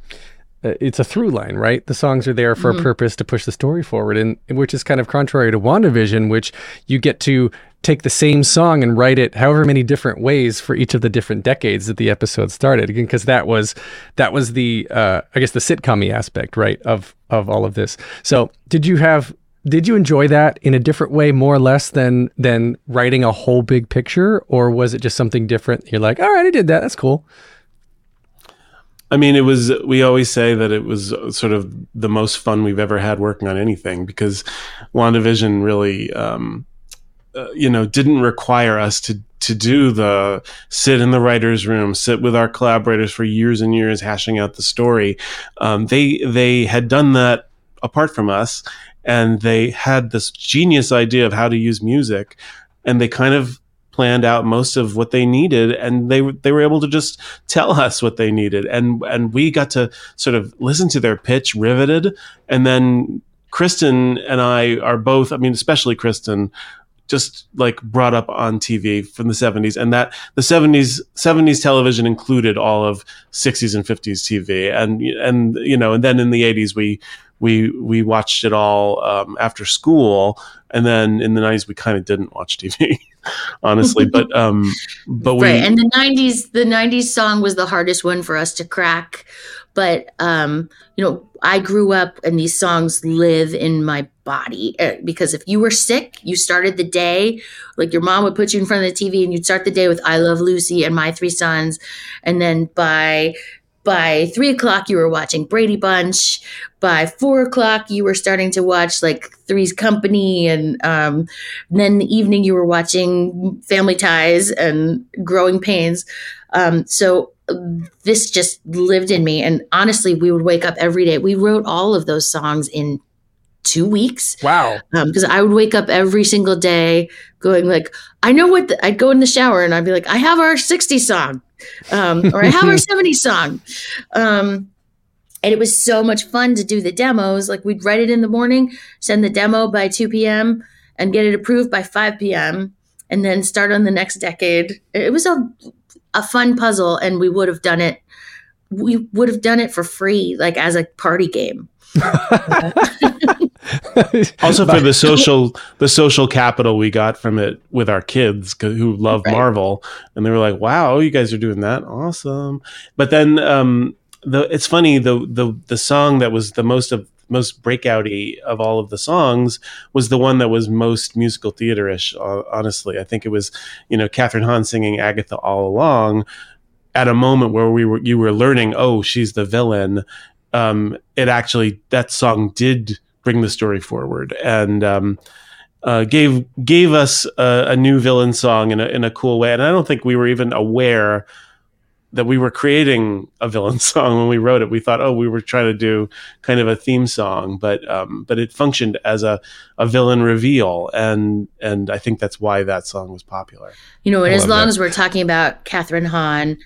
it's a through line, right? The songs are there for a purpose to push the story forward, and which is kind of contrary to WandaVision, which you get to take the same song and write it however many different ways for each of the different decades that the episode started. Again, because that was that was the uh, I guess the sitcomy aspect, right, of of all of this. So, did you have did you enjoy that in a different way, more or less than than writing a whole big picture, or was it just something different? You're like, all right, I did that. That's cool. I mean, it was, we always say that it was sort of the most fun we've ever had working on anything because WandaVision really, um, uh, you know, didn't require us to, to do the sit in the writer's room, sit with our collaborators for years and years, hashing out the story. Um, they, they had done that apart from us and they had this genius idea of how to use music and they kind of planned out most of what they needed and they they were able to just tell us what they needed. And and we got to sort of listen to their pitch riveted. And then Kristen and I are both I mean especially Kristen just like brought up on TV from the 70s and that the 70s 70s television included all of 60s and 50s TV and and you know and then in the 80s we we we watched it all um, after school. And then in the 90s we kind of didn't watch TV honestly but um but we right and the 90s the 90s song was the hardest one for us to crack but um you know i grew up and these songs live in my body uh, because if you were sick you started the day like your mom would put you in front of the tv and you'd start the day with i love lucy and my three sons and then by by three o'clock you were watching brady bunch. By four o'clock you were starting to watch like three's company and, um, then the evening you were watching family ties and growing pains. Um, so this just lived in me and honestly we would wake up every day. We wrote all of those songs in two weeks Wow. because I would wake up every single day going like, I know what the, I'd go in the shower and I'd be like, I have our 60s song, um, or I have our 70s song. Um, and it was so much fun to do the demos. Like we'd write it in the morning, send the demo by 2 p.m. and get it approved by 5 p.m. and then start on the next decade. It was a, a fun puzzle and we would have done it. We would have done it for free, like as a party game. also for the social the social capital we got from it with our kids who love Right. Marvel. And they were like wow you guys are doing that. Awesome. But then um the it's funny the the the song that was the most of most breakouty of all of the songs was the one that was most musical theaterish uh, honestly. I think it was you know Kathryn Hahn singing Agatha all along at a moment where we were you were learning oh she's the villain. Um it actually that song did bring the story forward and um, uh, gave gave us a, a new villain song in a in a cool way. And I don't think we were even aware that we were creating a villain song when we wrote it. We thought, oh, we were trying to do kind of a theme song, but um, but it functioned as a, a villain reveal, and and I think that's why that song was popular. You know, and as long that. as we're talking about Kathryn Hahn,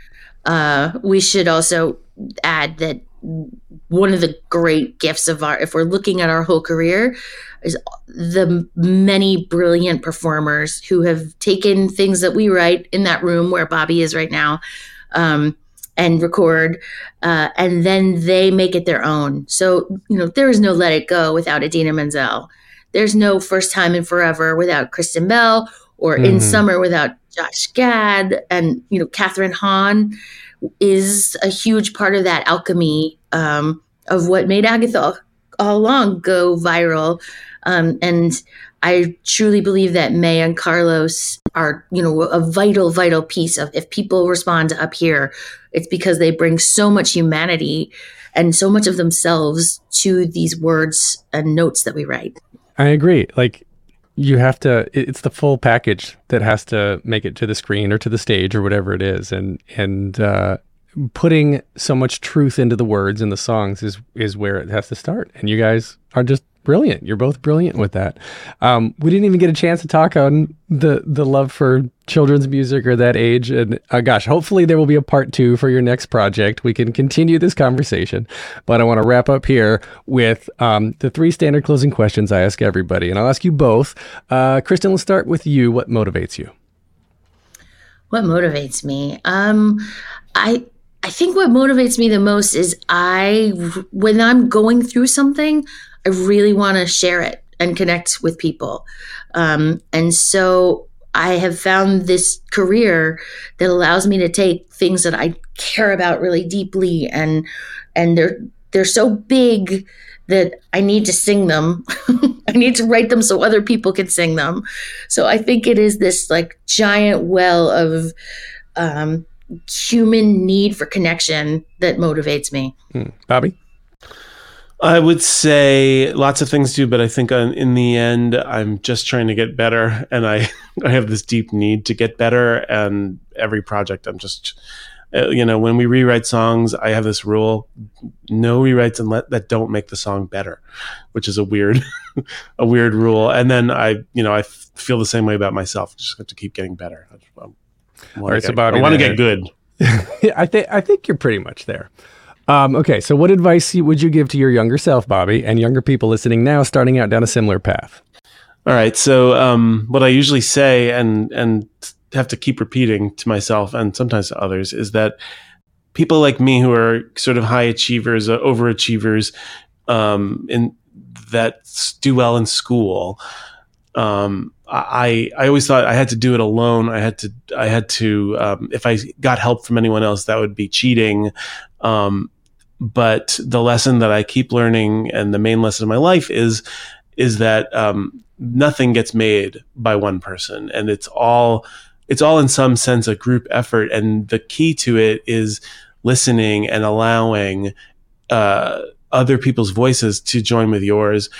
uh, we should also add that one of the great gifts of our, if we're looking at our whole career, is the many brilliant performers who have taken things that we write in that room where Bobby is right now. Um, and record, uh, and then they make it their own. So, you know, there is no Let It Go without Idina Menzel. There's no First Time in Forever without Kristen Bell, or In Mhm. Summer without Josh Gad, and you know, Kathryn Hahn is a huge part of that alchemy um, of what made Agatha all along go viral. Um, and I truly believe that Mae and Carlos are, you know, a vital, vital piece of if people respond up here, it's because they bring so much humanity and so much of themselves to these words and notes that we write. I agree. Like you have to it's the full package that has to make it to the screen or to the stage or whatever it is and and uh putting so much truth into the words and the songs is is where it has to start. And you guys are just brilliant. You're both brilliant with that. Um, we didn't even get a chance to talk on the the love for children's music or that age. And uh, gosh, hopefully there will be a part two for your next project. We can continue this conversation. But I want to wrap up here with um, the three standard closing questions I ask everybody, and I'll ask you both. Uh, Kristen, let's start with you. What motivates you? What motivates me? Um, I I think what motivates me the most is I when I'm going through something, I really want to share it and connect with people. Um, and so I have found this career that allows me to take things that I care about really deeply and and they're they're so big that I need to sing them. I need to write them so other people can sing them. So I think it is this like giant well of um, human need for connection that motivates me. Hmm. Bobby? I would say lots of things do, but I think in the end, I'm just trying to get better, and I I have this deep need to get better. And every project, I'm just, uh, you know, when we rewrite songs, I have this rule: no rewrites and let, that don't make the song better, which is a weird, a weird rule. And then I, you know, I feel the same way about myself. Just have to keep getting better. I, All right, so I want to get good. I think I think you're pretty much there. Um, okay, so what advice would you give to your younger self, Bobby, and younger people listening now, starting out down a similar path? All right. So um, what I usually say, and and have to keep repeating to myself and sometimes to others, is that people like me who are sort of high achievers, uh, overachievers, um, in that do well in school. Um, I I always thought I had to do it alone. I had to I had to um, if I got help from anyone else, that would be cheating. Um, but the lesson that I keep learning, and the main lesson of my life is, is that um, nothing gets made by one person, and it's all, it's all in some sense a group effort. And the key to it is listening and allowing uh, other people's voices to join with yours,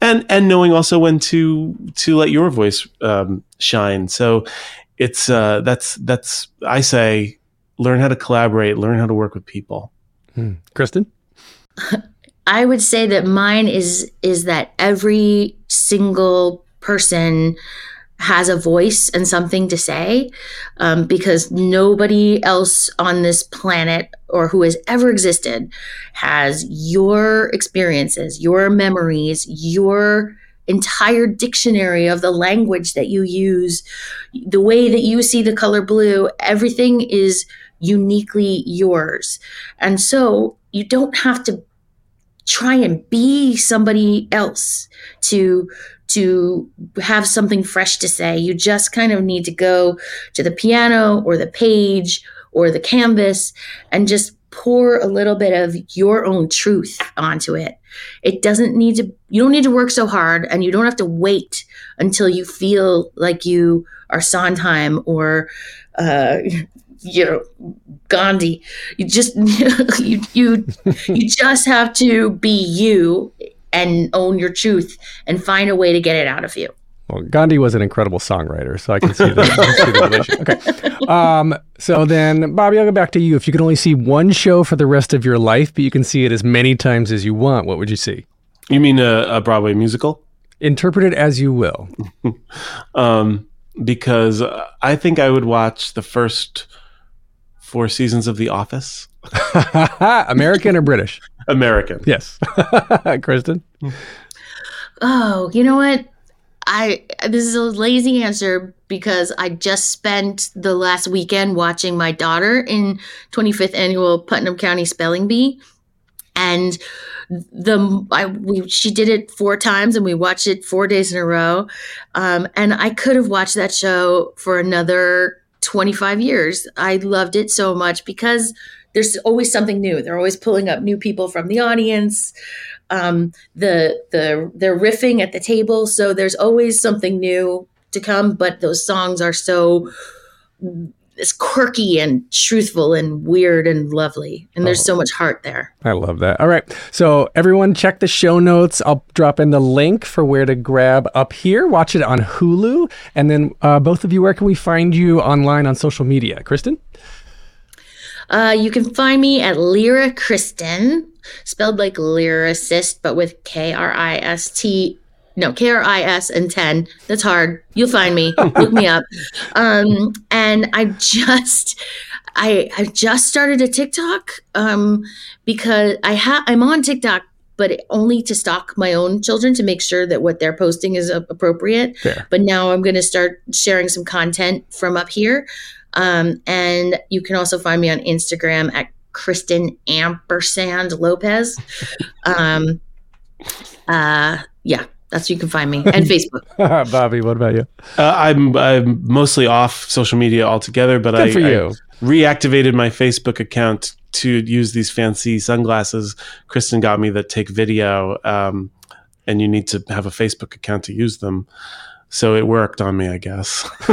and and knowing also when to to let your voice um, shine. So it's uh, that's that's I say learn how to collaborate, learn how to work with people. Kristen? I would say that mine is is that every single person has a voice and something to say um, because nobody else on this planet or who has ever existed has your experiences, your memories, your entire dictionary of the language that you use, the way that you see the color blue, everything is uniquely yours. And so you don't have to try and be somebody else to to have something fresh to say. You just kind of need to go to the piano or the page or the canvas and just pour a little bit of your own truth onto it. It doesn't need to you don't need to work so hard and you don't have to wait until you feel like you are Sondheim or uh, you know Gandhi. You just you you you just have to be you and own your truth and find a way to get it out of you. Well, Gandhi was an incredible songwriter, so I can see the, see the relation. Okay. Um, so then, Bobby, I'll go back to you. If you could only see one show for the rest of your life, but you can see it as many times as you want, what would you see? You mean a, a Broadway musical? Interpret it as you will. um, because I think I would watch the first four seasons of The Office. American or British? American. Yes. Kristen? Oh, you know what? I this is a lazy answer because I just spent the last weekend watching my daughter in 25th annual Putnam County Spelling Bee, and the I we she did it four times and we watched it four days in a row, um, and I could have watched that show for another 25 years. I loved it so much because there's always something new. They're always pulling up new people from the audience. Um, the the they're riffing at the table, so there's always something new to come. But those songs are so it's quirky and truthful and weird and lovely. And there's oh, so much heart there. I love that. All right. So, everyone, check the show notes. I'll drop in the link for where to grab up here. Watch it on Hulu. And then, uh, both of you, where can we find you online on social media? Kristen? Uh, you can find me at Lyra Kristen spelled like lyricist, but with K R I S T. No, K R I S and 10. That's hard. You'll find me. Look me up. Um, and I just. I I just started a TikTok um, because I have I'm on TikTok, but only to stalk my own children to make sure that what they're posting is appropriate. Fair. But now I'm going to start sharing some content from up here, um, and you can also find me on Instagram at Kristen Ampersand Lopez. Um, uh, yeah, that's where you can find me and Facebook. Bobby, what about you? Uh, I'm I'm mostly off social media altogether, but Good I, for you. I reactivated my Facebook account to use these fancy sunglasses Kristen got me that take video, um, and you need to have a Facebook account to use them. So it worked on me, I guess.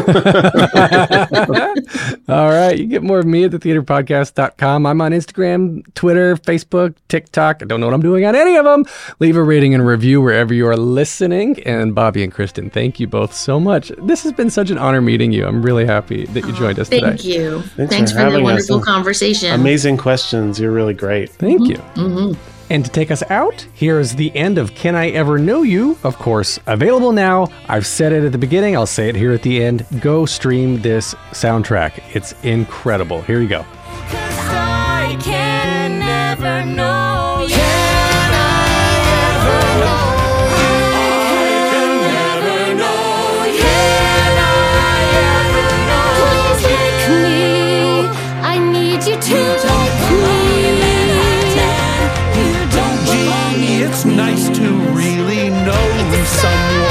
All right. You get more of me at thetheaterpodcast.com. I'm on Instagram, Twitter, Facebook, TikTok. I don't know what I'm doing on any of them. Leave a rating and review wherever you are listening. And Bobby and Kristen, thank you both so much. This has been such an honor meeting you. I'm really happy that you joined us today. Thank you. Thanks Thanks, for for, the having us. wonderful conversation. Amazing questions. You're really great. Thank you. hmm And to take us out, here is the end of Can I Ever Know You? Of course, available now. I've said it at the beginning, I'll say it here at the end. Go stream this soundtrack. It's incredible. Here you go. Someone.